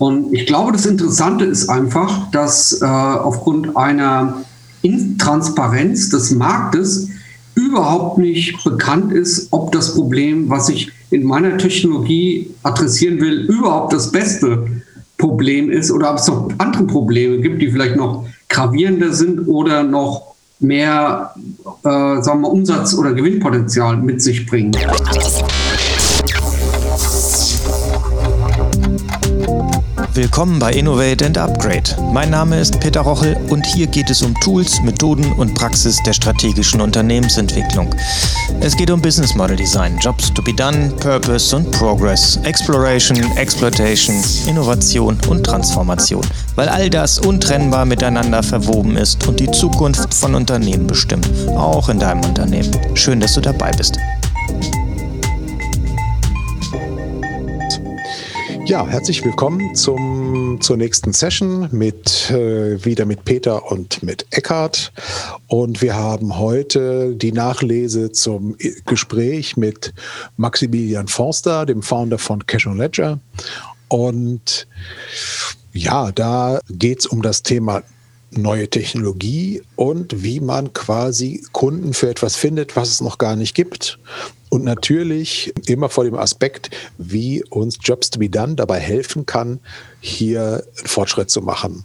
Und ich glaube, das Interessante ist einfach, dass äh, aufgrund einer Intransparenz des Marktes überhaupt nicht bekannt ist, ob das Problem, was ich in meiner Technologie adressieren will, überhaupt das beste Problem ist oder ob es noch andere Probleme gibt, die vielleicht noch gravierender sind oder noch mehr äh, sagen wir, Umsatz- oder Gewinnpotenzial mit sich bringen. Willkommen bei Innovate and Upgrade. Mein Name ist Peter Rochel und hier geht es um Tools, Methoden und Praxis der strategischen Unternehmensentwicklung. Es geht um Business Model Design, Jobs to be done, Purpose und Progress, Exploration, Exploitation, Innovation und Transformation, weil all das untrennbar miteinander verwoben ist und die Zukunft von Unternehmen bestimmt, auch in deinem Unternehmen. Schön, dass du dabei bist. Ja, herzlich willkommen zum, zur nächsten Session mit äh, wieder mit Peter und mit Eckhard. Und wir haben heute die Nachlese zum Gespräch mit Maximilian Forster, dem Founder von Cash on Ledger. Und ja, da geht es um das Thema neue Technologie und wie man quasi Kunden für etwas findet, was es noch gar nicht gibt. Und natürlich immer vor dem Aspekt, wie uns Jobs to be done dabei helfen kann, hier einen Fortschritt zu machen.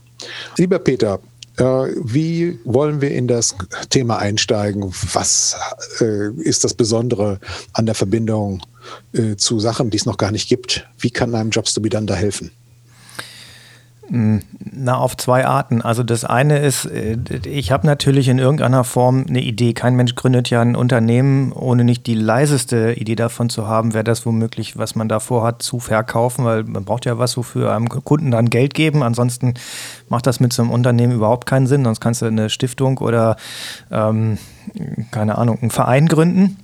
Lieber Peter, äh, wie wollen wir in das Thema einsteigen? Was äh, ist das Besondere an der Verbindung äh, zu Sachen, die es noch gar nicht gibt? Wie kann einem Jobs to be done da helfen? Na, auf zwei Arten. Also das eine ist, äh, ich habe natürlich in irgendeiner Form eine Idee. Kein Mensch gründet ja ein Unternehmen, ohne nicht die leiseste Idee davon zu haben, wäre das womöglich, was man davor hat, zu verkaufen, weil man braucht ja was, wofür einem Kunden dann Geld geben. Ansonsten macht das mit so einem Unternehmen überhaupt keinen Sinn. Sonst kannst du eine Stiftung oder, ähm, keine Ahnung, einen Verein gründen.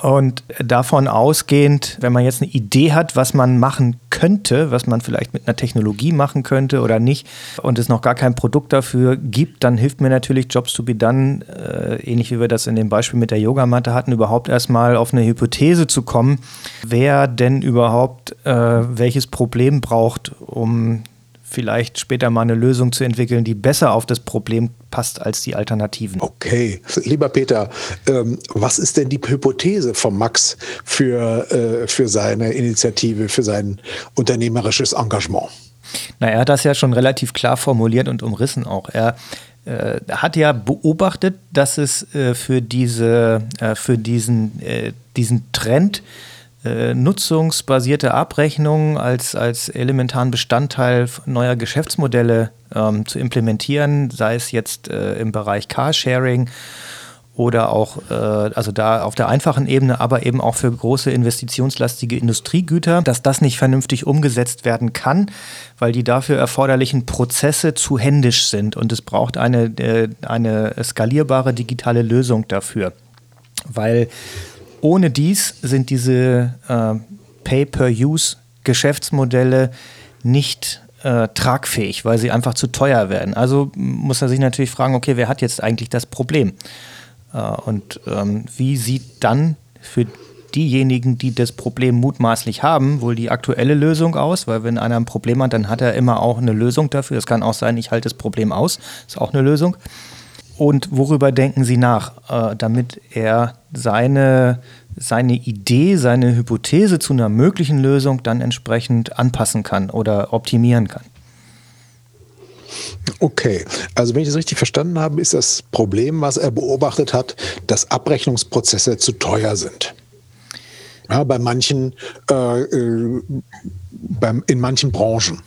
Und davon ausgehend, wenn man jetzt eine Idee hat, was man machen könnte, was man vielleicht mit einer Technologie machen könnte oder nicht, und es noch gar kein Produkt dafür gibt, dann hilft mir natürlich Jobs to be done, äh, ähnlich wie wir das in dem Beispiel mit der Yogamatte hatten, überhaupt erstmal auf eine Hypothese zu kommen, wer denn überhaupt äh, welches Problem braucht, um vielleicht später mal eine Lösung zu entwickeln, die besser auf das Problem passt als die Alternativen. Okay, lieber Peter, ähm, was ist denn die Hypothese von Max für, äh, für seine Initiative, für sein unternehmerisches Engagement? Na, er hat das ja schon relativ klar formuliert und umrissen auch. Er äh, hat ja beobachtet, dass es äh, für, diese, äh, für diesen, äh, diesen Trend äh, nutzungsbasierte Abrechnung als, als elementaren Bestandteil neuer Geschäftsmodelle ähm, zu implementieren, sei es jetzt äh, im Bereich Carsharing oder auch, äh, also da auf der einfachen Ebene, aber eben auch für große investitionslastige Industriegüter, dass das nicht vernünftig umgesetzt werden kann, weil die dafür erforderlichen Prozesse zu händisch sind und es braucht eine, äh, eine skalierbare digitale Lösung dafür. Weil ohne dies sind diese äh, Pay-per-Use-Geschäftsmodelle nicht äh, tragfähig, weil sie einfach zu teuer werden. Also muss er sich natürlich fragen, okay, wer hat jetzt eigentlich das Problem? Äh, und ähm, wie sieht dann für diejenigen, die das Problem mutmaßlich haben, wohl die aktuelle Lösung aus? Weil wenn einer ein Problem hat, dann hat er immer auch eine Lösung dafür. Es kann auch sein, ich halte das Problem aus. Ist auch eine Lösung. Und worüber denken Sie nach, äh, damit er seine, seine Idee, seine Hypothese zu einer möglichen Lösung dann entsprechend anpassen kann oder optimieren kann? Okay, also wenn ich das richtig verstanden habe, ist das Problem, was er beobachtet hat, dass Abrechnungsprozesse zu teuer sind. Ja, bei manchen, äh, äh, beim, in manchen Branchen.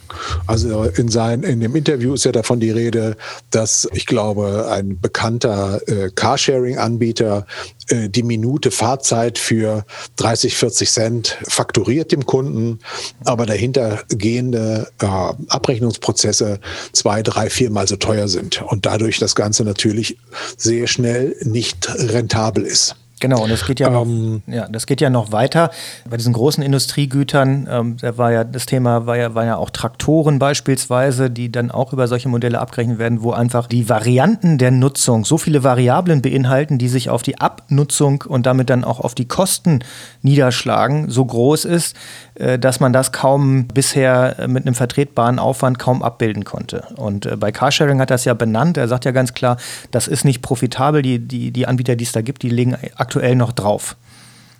Also in, sein, in dem Interview ist ja davon die Rede, dass ich glaube, ein bekannter äh, Carsharing-Anbieter äh, die Minute Fahrzeit für 30, 40 Cent fakturiert dem Kunden, aber dahintergehende äh, Abrechnungsprozesse zwei, drei, viermal so teuer sind und dadurch das Ganze natürlich sehr schnell nicht rentabel ist. Genau, und das geht ja, ähm, noch, ja, das geht ja noch weiter. Bei diesen großen Industriegütern, ähm, da war ja das Thema, war ja, war ja auch Traktoren beispielsweise, die dann auch über solche Modelle abgerechnet werden, wo einfach die Varianten der Nutzung so viele Variablen beinhalten, die sich auf die Abnutzung und damit dann auch auf die Kosten niederschlagen, so groß ist, äh, dass man das kaum bisher mit einem vertretbaren Aufwand kaum abbilden konnte. Und äh, bei Carsharing hat das ja benannt. Er sagt ja ganz klar, das ist nicht profitabel. Die, die, die Anbieter, die es da gibt, die legen aktuell noch drauf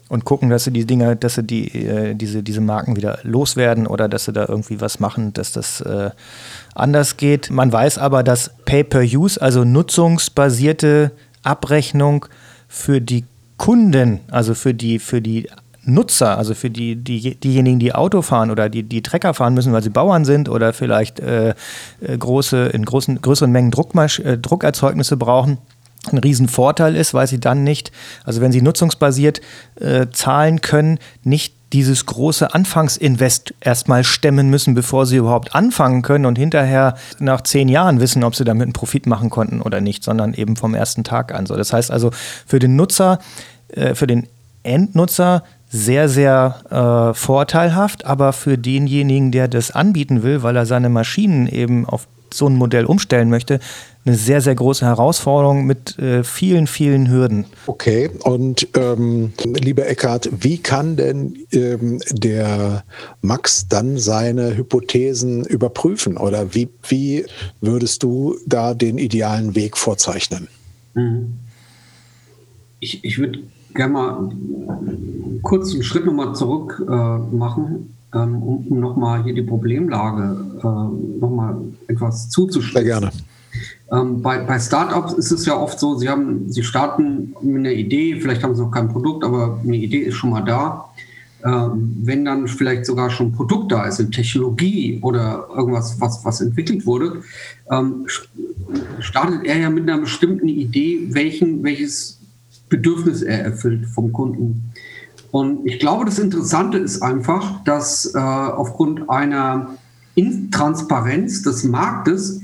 und gucken, dass sie die Dinge, dass sie die, äh, diese, diese Marken wieder loswerden oder dass sie da irgendwie was machen, dass das äh, anders geht. Man weiß aber, dass Pay-per-Use, also nutzungsbasierte Abrechnung für die Kunden, also für die, für die Nutzer, also für die, die, diejenigen, die Auto fahren oder die, die Trecker fahren müssen, weil sie Bauern sind oder vielleicht äh, äh große, in großen, größeren Mengen Druckmasch äh, Druckerzeugnisse brauchen, ein Riesenvorteil ist, weil sie dann nicht, also wenn sie nutzungsbasiert äh, zahlen können, nicht dieses große Anfangsinvest erstmal stemmen müssen, bevor sie überhaupt anfangen können und hinterher nach zehn Jahren wissen, ob sie damit einen Profit machen konnten oder nicht, sondern eben vom ersten Tag an. So, das heißt also für den Nutzer, äh, für den Endnutzer sehr, sehr äh, vorteilhaft, aber für denjenigen, der das anbieten will, weil er seine Maschinen eben auf so ein Modell umstellen möchte, eine sehr, sehr große Herausforderung mit äh, vielen, vielen Hürden. Okay, und ähm, lieber Eckhardt, wie kann denn ähm, der Max dann seine Hypothesen überprüfen oder wie, wie würdest du da den idealen Weg vorzeichnen? Mhm. Ich, ich würde gerne mal kurz einen Schritt nochmal zurück äh, machen, ähm, um, um nochmal hier die Problemlage äh, nochmal etwas zuzuschreiben. Sehr gerne. Ähm, bei, bei Startups ist es ja oft so, sie, haben, sie starten mit einer Idee, vielleicht haben sie noch kein Produkt, aber eine Idee ist schon mal da. Ähm, wenn dann vielleicht sogar schon ein Produkt da ist, eine Technologie oder irgendwas, was, was entwickelt wurde, ähm, startet er ja mit einer bestimmten Idee, welchen, welches Bedürfnis er erfüllt vom Kunden. Und ich glaube, das Interessante ist einfach, dass äh, aufgrund einer Intransparenz des Marktes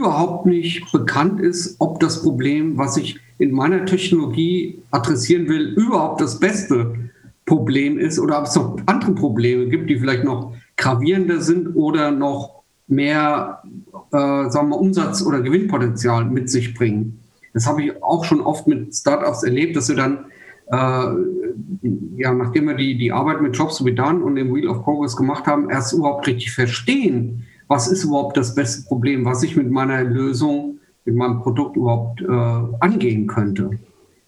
überhaupt nicht bekannt ist, ob das Problem, was ich in meiner Technologie adressieren will, überhaupt das beste Problem ist oder ob es noch andere Probleme gibt, die vielleicht noch gravierender sind oder noch mehr äh, sagen wir, Umsatz- oder Gewinnpotenzial mit sich bringen. Das habe ich auch schon oft mit Startups erlebt, dass wir dann, äh, ja, nachdem wir die, die Arbeit mit Jobs to be done und dem Wheel of Progress gemacht haben, erst überhaupt richtig verstehen, was ist überhaupt das beste Problem, was ich mit meiner Lösung, mit meinem Produkt überhaupt äh, angehen könnte.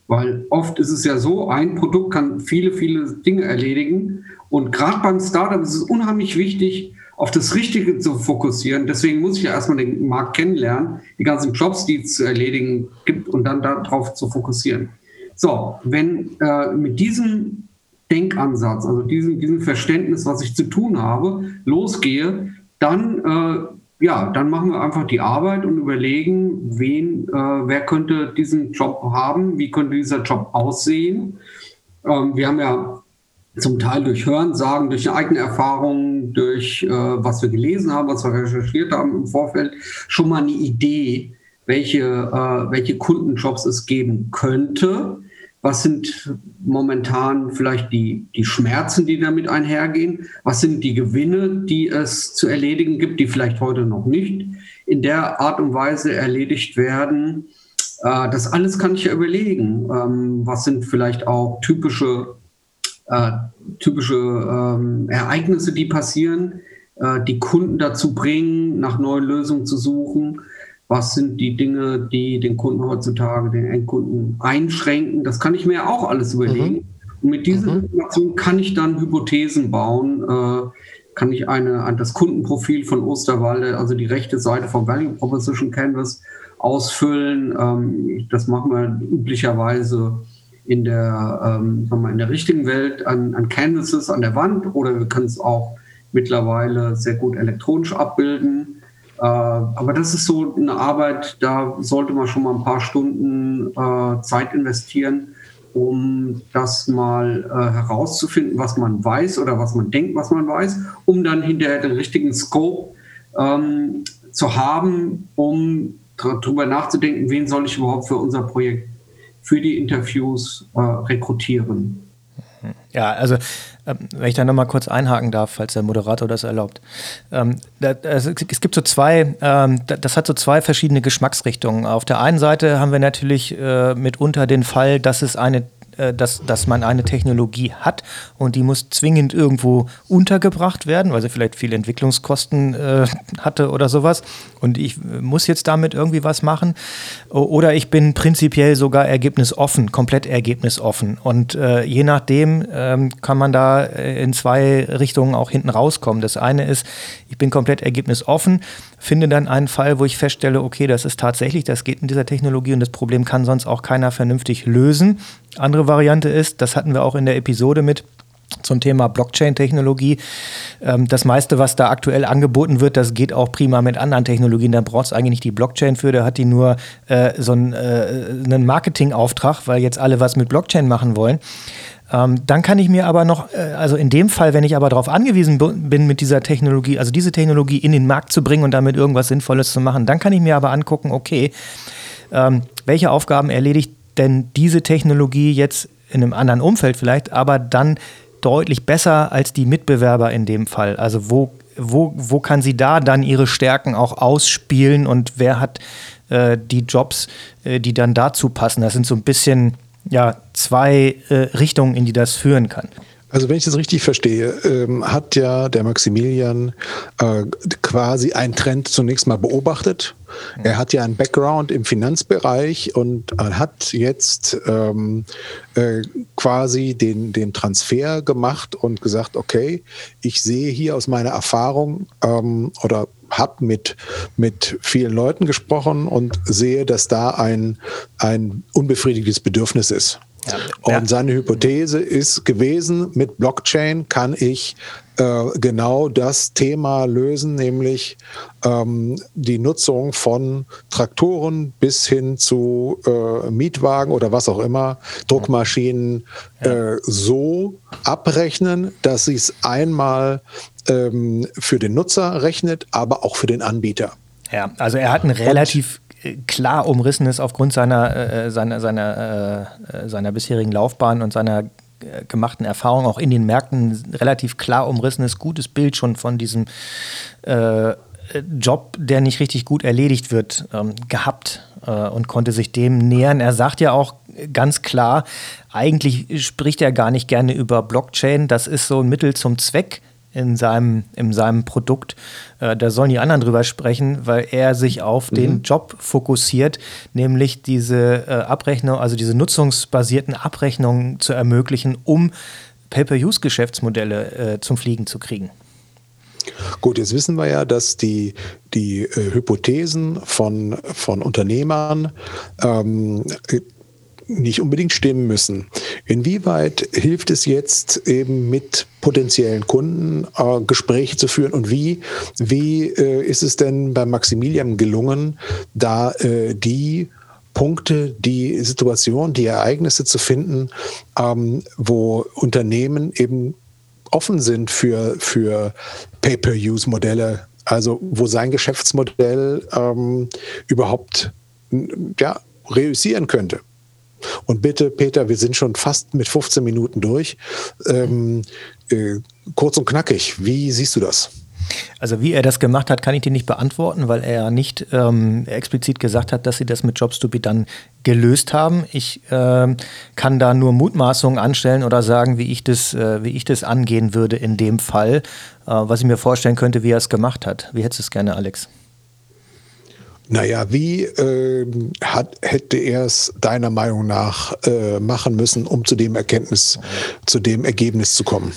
Weil oft ist es ja so, ein Produkt kann viele, viele Dinge erledigen. Und gerade beim Startup ist es unheimlich wichtig, auf das Richtige zu fokussieren. Deswegen muss ich ja erstmal den Markt kennenlernen, die ganzen Jobs, die es zu erledigen gibt und dann darauf zu fokussieren. So, wenn äh, mit diesem Denkansatz, also diesem, diesem Verständnis, was ich zu tun habe, losgehe, dann, äh, ja, dann machen wir einfach die Arbeit und überlegen, wen, äh, wer könnte diesen Job haben, wie könnte dieser Job aussehen. Ähm, wir haben ja zum Teil durch Hören sagen, durch eigene Erfahrungen, durch äh, was wir gelesen haben, was wir recherchiert haben im Vorfeld, schon mal eine Idee, welche, äh, welche Kundenjobs es geben könnte. Was sind momentan vielleicht die, die Schmerzen, die damit einhergehen? Was sind die Gewinne, die es zu erledigen gibt, die vielleicht heute noch nicht in der Art und Weise erledigt werden? Äh, das alles kann ich ja überlegen. Ähm, was sind vielleicht auch typische äh, typische ähm, Ereignisse, die passieren, äh, die Kunden dazu bringen, nach neuen Lösungen zu suchen. Was sind die Dinge, die den Kunden heutzutage, den Endkunden einschränken? Das kann ich mir ja auch alles überlegen. Mhm. Und mit dieser mhm. Information kann ich dann Hypothesen bauen, äh, kann ich eine, ein, das Kundenprofil von Osterwalde, also die rechte Seite vom Value Proposition Canvas ausfüllen. Ähm, das machen wir üblicherweise in der, ähm, sagen wir, in der richtigen Welt an, an Canvases an der Wand oder wir können es auch mittlerweile sehr gut elektronisch abbilden. Äh, aber das ist so eine Arbeit, da sollte man schon mal ein paar Stunden äh, Zeit investieren, um das mal äh, herauszufinden, was man weiß oder was man denkt, was man weiß, um dann hinterher den richtigen Scope ähm, zu haben, um darüber nachzudenken, wen soll ich überhaupt für unser Projekt für die Interviews äh, rekrutieren. Ja, also ähm, wenn ich da nochmal kurz einhaken darf, falls der Moderator das erlaubt. Ähm, es gibt so zwei, ähm, das hat so zwei verschiedene Geschmacksrichtungen. Auf der einen Seite haben wir natürlich äh, mitunter den Fall, dass es eine dass, dass man eine Technologie hat und die muss zwingend irgendwo untergebracht werden, weil sie vielleicht viele Entwicklungskosten äh, hatte oder sowas. Und ich äh, muss jetzt damit irgendwie was machen. Oder ich bin prinzipiell sogar ergebnisoffen, komplett ergebnisoffen. Und äh, je nachdem ähm, kann man da äh, in zwei Richtungen auch hinten rauskommen. Das eine ist, ich bin komplett ergebnisoffen, finde dann einen Fall, wo ich feststelle, okay, das ist tatsächlich, das geht in dieser Technologie und das Problem kann sonst auch keiner vernünftig lösen. Andere Variante ist, das hatten wir auch in der Episode mit, zum Thema Blockchain-Technologie. Ähm, das meiste, was da aktuell angeboten wird, das geht auch prima mit anderen Technologien. Da braucht es eigentlich nicht die Blockchain für, da hat die nur äh, so einen, äh, einen Marketingauftrag, weil jetzt alle was mit Blockchain machen wollen. Ähm, dann kann ich mir aber noch, äh, also in dem Fall, wenn ich aber darauf angewiesen bin, mit dieser Technologie, also diese Technologie in den Markt zu bringen und damit irgendwas Sinnvolles zu machen, dann kann ich mir aber angucken, okay, ähm, welche Aufgaben erledigt denn diese Technologie jetzt in einem anderen Umfeld vielleicht, aber dann deutlich besser als die Mitbewerber in dem Fall. Also wo, wo, wo kann sie da dann ihre Stärken auch ausspielen und wer hat äh, die Jobs, äh, die dann dazu passen? Das sind so ein bisschen ja, zwei äh, Richtungen, in die das führen kann. Also wenn ich das richtig verstehe, ähm, hat ja der Maximilian äh, quasi einen Trend zunächst mal beobachtet. Mhm. Er hat ja einen Background im Finanzbereich und hat jetzt ähm, äh, quasi den, den Transfer gemacht und gesagt, okay, ich sehe hier aus meiner Erfahrung ähm, oder habe mit, mit vielen Leuten gesprochen und sehe, dass da ein, ein unbefriedigtes Bedürfnis ist. Ja, und seine Hypothese ist gewesen, mit Blockchain kann ich äh, genau das Thema lösen, nämlich ähm, die Nutzung von Traktoren bis hin zu äh, Mietwagen oder was auch immer, Druckmaschinen ja. äh, so abrechnen, dass sie es einmal ähm, für den Nutzer rechnet, aber auch für den Anbieter. Ja, also er hat ein relativ klar umrissen ist aufgrund seiner, äh, seiner, seiner, äh, seiner bisherigen Laufbahn und seiner äh, gemachten Erfahrung auch in den Märkten relativ klar umrissenes, gutes Bild schon von diesem äh, Job, der nicht richtig gut erledigt wird, ähm, gehabt äh, und konnte sich dem nähern. Er sagt ja auch ganz klar, eigentlich spricht er gar nicht gerne über Blockchain, das ist so ein Mittel zum Zweck in seinem, in seinem Produkt. Äh, da sollen die anderen drüber sprechen, weil er sich auf mhm. den Job fokussiert, nämlich diese äh, Abrechnung, also diese nutzungsbasierten Abrechnungen zu ermöglichen, um Pay-per-Use-Geschäftsmodelle äh, zum Fliegen zu kriegen. Gut, jetzt wissen wir ja, dass die, die äh, Hypothesen von, von Unternehmern ähm, nicht unbedingt stimmen müssen. Inwieweit hilft es jetzt eben mit potenziellen Kunden äh, Gespräche zu führen und wie, wie äh, ist es denn bei Maximilian gelungen, da äh, die Punkte, die Situation, die Ereignisse zu finden, ähm, wo Unternehmen eben offen sind für, für Pay-per-Use-Modelle, also wo sein Geschäftsmodell ähm, überhaupt ja, reüssieren könnte. Und bitte, Peter, wir sind schon fast mit 15 Minuten durch. Ähm, äh, kurz und knackig, wie siehst du das? Also wie er das gemacht hat, kann ich dir nicht beantworten, weil er nicht ähm, explizit gesagt hat, dass sie das mit JobStupid dann gelöst haben. Ich ähm, kann da nur Mutmaßungen anstellen oder sagen, wie ich das, äh, wie ich das angehen würde in dem Fall, äh, was ich mir vorstellen könnte, wie er es gemacht hat. Wie hättest du es gerne, Alex? Naja, wie äh, hat, hätte er es deiner Meinung nach äh, machen müssen, um zu dem Erkenntnis, zu dem Ergebnis zu kommen?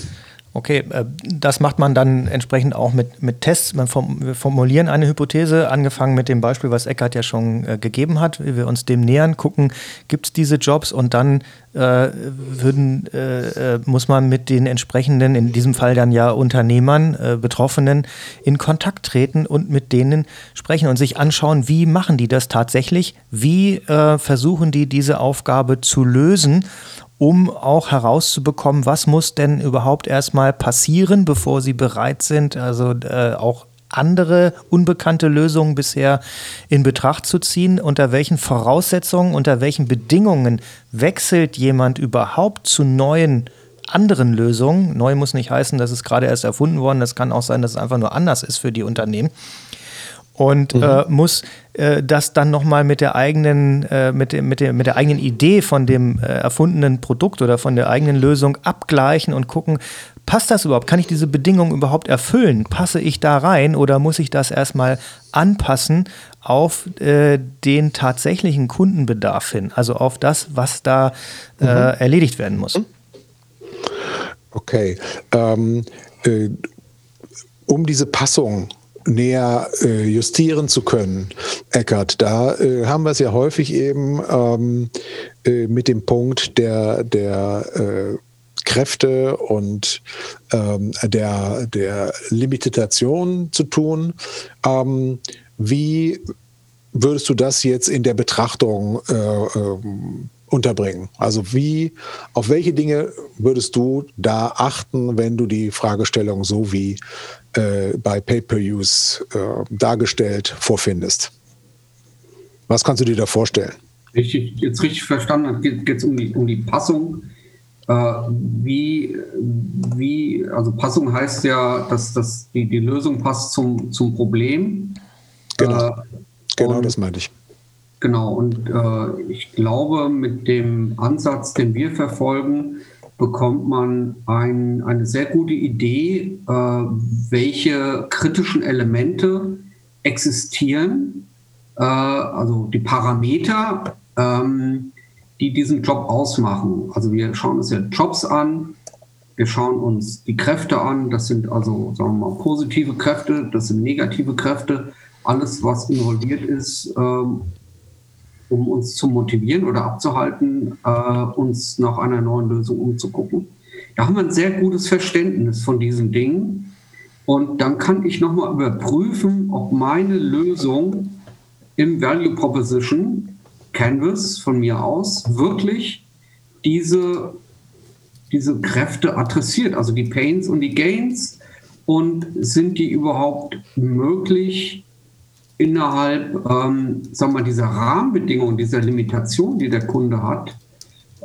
Okay, äh, das macht man dann entsprechend auch mit, mit Tests. Wir formulieren eine Hypothese, angefangen mit dem Beispiel, was Eckert ja schon äh, gegeben hat, wie wir uns dem nähern, gucken, gibt es diese Jobs und dann äh, würden, äh, äh, muss man mit den entsprechenden, in diesem Fall dann ja Unternehmern, äh, Betroffenen in Kontakt treten und mit denen sprechen und sich anschauen, wie machen die das tatsächlich, wie versuchen die diese Aufgabe zu lösen um auch herauszubekommen, was muss denn überhaupt erstmal passieren, bevor sie bereit sind, also äh, auch andere unbekannte Lösungen bisher in Betracht zu ziehen? Unter welchen Voraussetzungen, unter welchen Bedingungen wechselt jemand überhaupt zu neuen anderen Lösungen? Neu muss nicht heißen, dass es gerade erst erfunden worden. Das kann auch sein, dass es einfach nur anders ist für die Unternehmen und mhm. äh, muss äh, das dann nochmal mit der eigenen, äh, mit, dem, mit, der, mit der eigenen Idee von dem äh, erfundenen Produkt oder von der eigenen Lösung abgleichen und gucken, passt das überhaupt? Kann ich diese Bedingungen überhaupt erfüllen? Passe ich da rein oder muss ich das erstmal anpassen auf äh, den tatsächlichen Kundenbedarf hin, also auf das, was da äh, mhm. erledigt werden muss? Okay. Ähm, um diese Passung näher äh, justieren zu können, Eckert, da äh, haben wir es ja häufig eben ähm, äh, mit dem Punkt der, der äh, Kräfte und ähm, der, der Limitation zu tun. Ähm, wie würdest du das jetzt in der Betrachtung äh, ähm, unterbringen? Also wie, auf welche Dinge würdest du da achten, wenn du die Fragestellung so wie äh, bei Pay-per-Use äh, dargestellt vorfindest? Was kannst du dir da vorstellen? Richtig, jetzt richtig verstanden geht es um die, um die Passung. Äh, wie, wie, also Passung heißt ja, dass, dass die, die Lösung passt zum, zum Problem. Genau, äh, genau das meinte ich. Genau, und äh, ich glaube, mit dem Ansatz, den wir verfolgen, bekommt man ein, eine sehr gute Idee, äh, welche kritischen Elemente existieren, äh, also die Parameter, ähm, die diesen Job ausmachen. Also wir schauen uns ja Jobs an, wir schauen uns die Kräfte an, das sind also sagen wir mal positive Kräfte, das sind negative Kräfte, alles was involviert ist, ähm, um uns zu motivieren oder abzuhalten, äh, uns nach einer neuen Lösung umzugucken. Da haben wir ein sehr gutes Verständnis von diesen Dingen. Und dann kann ich nochmal überprüfen, ob meine Lösung im Value Proposition Canvas von mir aus wirklich diese, diese Kräfte adressiert, also die Pains und die Gains. Und sind die überhaupt möglich innerhalb ähm, sagen wir, dieser Rahmenbedingungen, dieser Limitation, die der Kunde hat,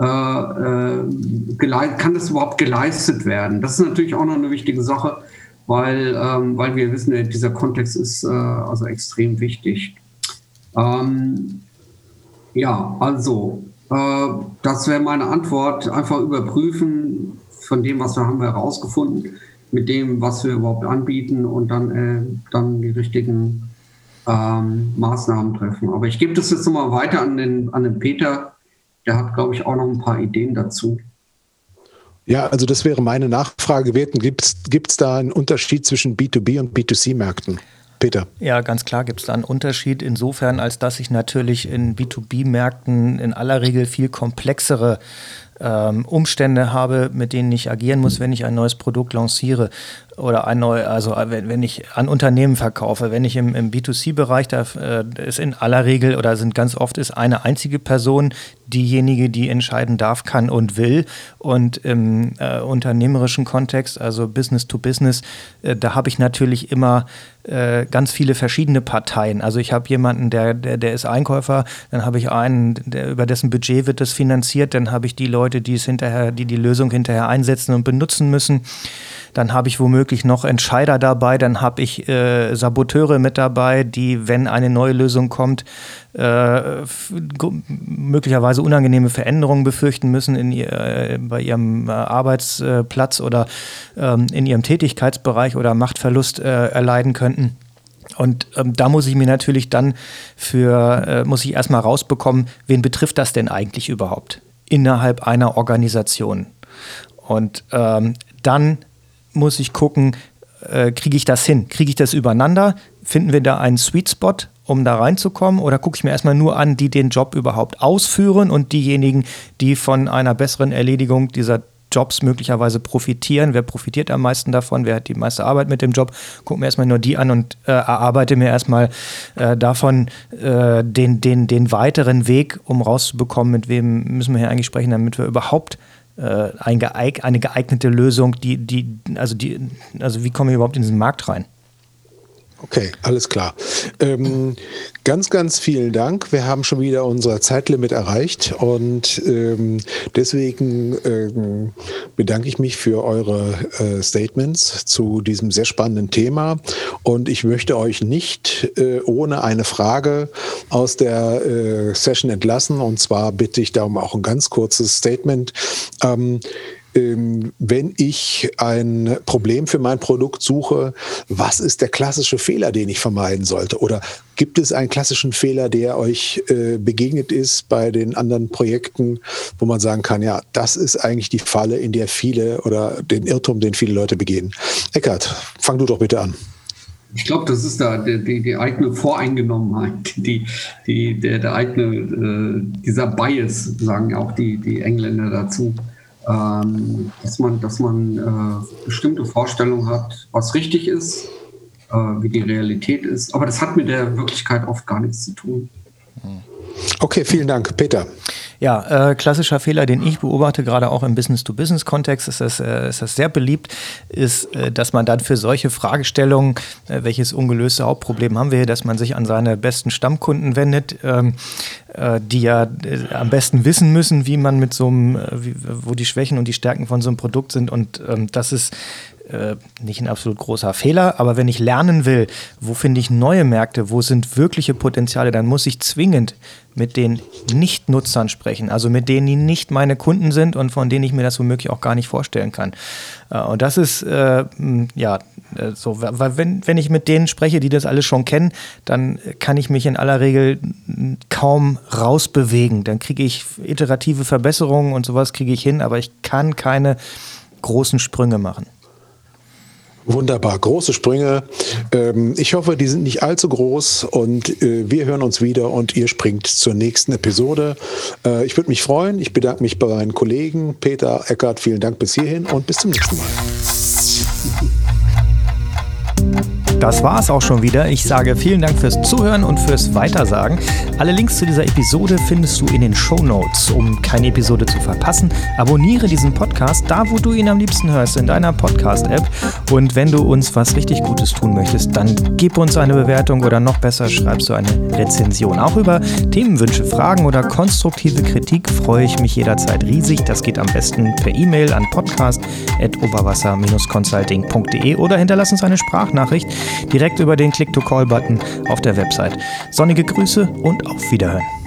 äh, äh, kann das überhaupt geleistet werden? Das ist natürlich auch noch eine wichtige Sache, weil, ähm, weil wir wissen, dieser Kontext ist äh, also extrem wichtig. Ähm, ja, also äh, das wäre meine Antwort. Einfach überprüfen von dem, was wir haben, herausgefunden, mit dem, was wir überhaupt anbieten und dann, äh, dann die richtigen ähm, Maßnahmen treffen. Aber ich gebe das jetzt nochmal weiter an den, an den Peter. Der hat, glaube ich, auch noch ein paar Ideen dazu. Ja, also das wäre meine Nachfrage gewesen. Gibt es da einen Unterschied zwischen B2B und B2C-Märkten? Peter. Ja, ganz klar gibt es da einen Unterschied insofern, als dass ich natürlich in B2B-Märkten in aller Regel viel komplexere ähm, Umstände habe, mit denen ich agieren muss, wenn ich ein neues Produkt lanciere oder ein neu, also äh, wenn, wenn ich an Unternehmen verkaufe, wenn ich im, im B2C-Bereich, da äh, ist in aller Regel oder sind ganz oft ist eine einzige Person diejenige, die entscheiden darf, kann und will. Und im äh, unternehmerischen Kontext, also Business to Business, äh, da habe ich natürlich immer äh, ganz viele verschiedene Parteien. Also ich habe jemanden, der, der, der ist Einkäufer, dann habe ich einen, der, über dessen Budget wird das finanziert, dann habe ich die Leute, die es hinterher, die die Lösung hinterher einsetzen und benutzen müssen. Dann habe ich womöglich noch Entscheider dabei, dann habe ich äh, Saboteure mit dabei, die, wenn eine neue Lösung kommt, äh, möglicherweise unangenehme Veränderungen befürchten müssen in äh, bei ihrem äh, Arbeitsplatz oder ähm, in ihrem Tätigkeitsbereich oder Machtverlust äh, erleiden könnten. Und ähm, da muss ich mir natürlich dann für, äh, muss ich erstmal rausbekommen, wen betrifft das denn eigentlich überhaupt innerhalb einer Organisation? Und ähm, dann muss ich gucken, äh, kriege ich das hin? Kriege ich das übereinander? Finden wir da einen Sweet Spot, um da reinzukommen? Oder gucke ich mir erstmal nur an, die den Job überhaupt ausführen und diejenigen, die von einer besseren Erledigung dieser Jobs möglicherweise profitieren. Wer profitiert am meisten davon? Wer hat die meiste Arbeit mit dem Job? Guck mir erstmal nur die an und äh, erarbeite mir erstmal äh, davon äh, den, den, den weiteren Weg, um rauszubekommen, mit wem müssen wir hier eigentlich sprechen, damit wir überhaupt eine geeignete Lösung, die, die, also die, also wie kommen wir überhaupt in diesen Markt rein? Okay, alles klar. Ähm, ganz, ganz vielen Dank. Wir haben schon wieder unser Zeitlimit erreicht und ähm, deswegen ähm, bedanke ich mich für eure äh, Statements zu diesem sehr spannenden Thema und ich möchte euch nicht äh, ohne eine Frage aus der äh, Session entlassen und zwar bitte ich darum auch ein ganz kurzes Statement. Ähm, wenn ich ein Problem für mein Produkt suche, was ist der klassische Fehler, den ich vermeiden sollte? Oder gibt es einen klassischen Fehler, der euch äh, begegnet ist bei den anderen Projekten, wo man sagen kann, ja, das ist eigentlich die Falle, in der viele oder den Irrtum, den viele Leute begehen? Eckart, fang du doch bitte an. Ich glaube, das ist da die, die, die, eigene Voreingenommenheit, die, die, der, der eigene, äh, dieser Bias, sagen auch die, die Engländer dazu ähm, dass man, dass man äh, bestimmte Vorstellungen hat, was richtig ist, äh, wie die Realität ist. Aber das hat mit der Wirklichkeit oft gar nichts zu tun. Okay, vielen Dank. Peter. Ja, äh, klassischer Fehler, den ich beobachte, gerade auch im Business-to-Business-Kontext, ist das, äh, ist das sehr beliebt, ist, äh, dass man dann für solche Fragestellungen, äh, welches ungelöste Hauptproblem haben wir dass man sich an seine besten Stammkunden wendet, ähm, äh, die ja äh, am besten wissen müssen, wie man mit so einem, wie, wo die Schwächen und die Stärken von so einem Produkt sind. Und ähm, das ist äh, nicht ein absolut großer Fehler, aber wenn ich lernen will, wo finde ich neue Märkte, wo sind wirkliche Potenziale, dann muss ich zwingend mit den Nicht-Nutzern sprechen, also mit denen, die nicht meine Kunden sind und von denen ich mir das womöglich auch gar nicht vorstellen kann. Äh, und das ist, äh, ja, äh, so, weil wenn, wenn ich mit denen spreche, die das alles schon kennen, dann kann ich mich in aller Regel kaum rausbewegen. Dann kriege ich iterative Verbesserungen und sowas kriege ich hin, aber ich kann keine großen Sprünge machen. Wunderbar, große Sprünge. Ähm, ich hoffe, die sind nicht allzu groß und äh, wir hören uns wieder und ihr springt zur nächsten Episode. Äh, ich würde mich freuen. Ich bedanke mich bei meinen Kollegen Peter Eckert. Vielen Dank bis hierhin und bis zum nächsten Mal. Das war es auch schon wieder. Ich sage vielen Dank fürs Zuhören und fürs Weitersagen. Alle Links zu dieser Episode findest du in den Show Notes. Um keine Episode zu verpassen, abonniere diesen Podcast da, wo du ihn am liebsten hörst, in deiner Podcast-App. Und wenn du uns was richtig Gutes tun möchtest, dann gib uns eine Bewertung oder noch besser schreibst du eine Rezension. Auch über Themenwünsche, Fragen oder konstruktive Kritik freue ich mich jederzeit riesig. Das geht am besten per E-Mail an podcast.oberwasser-consulting.de oder hinterlass uns eine Sprachnachricht direkt über den Click-to-Call-Button auf der Website. Sonnige Grüße und auf Wiederhören.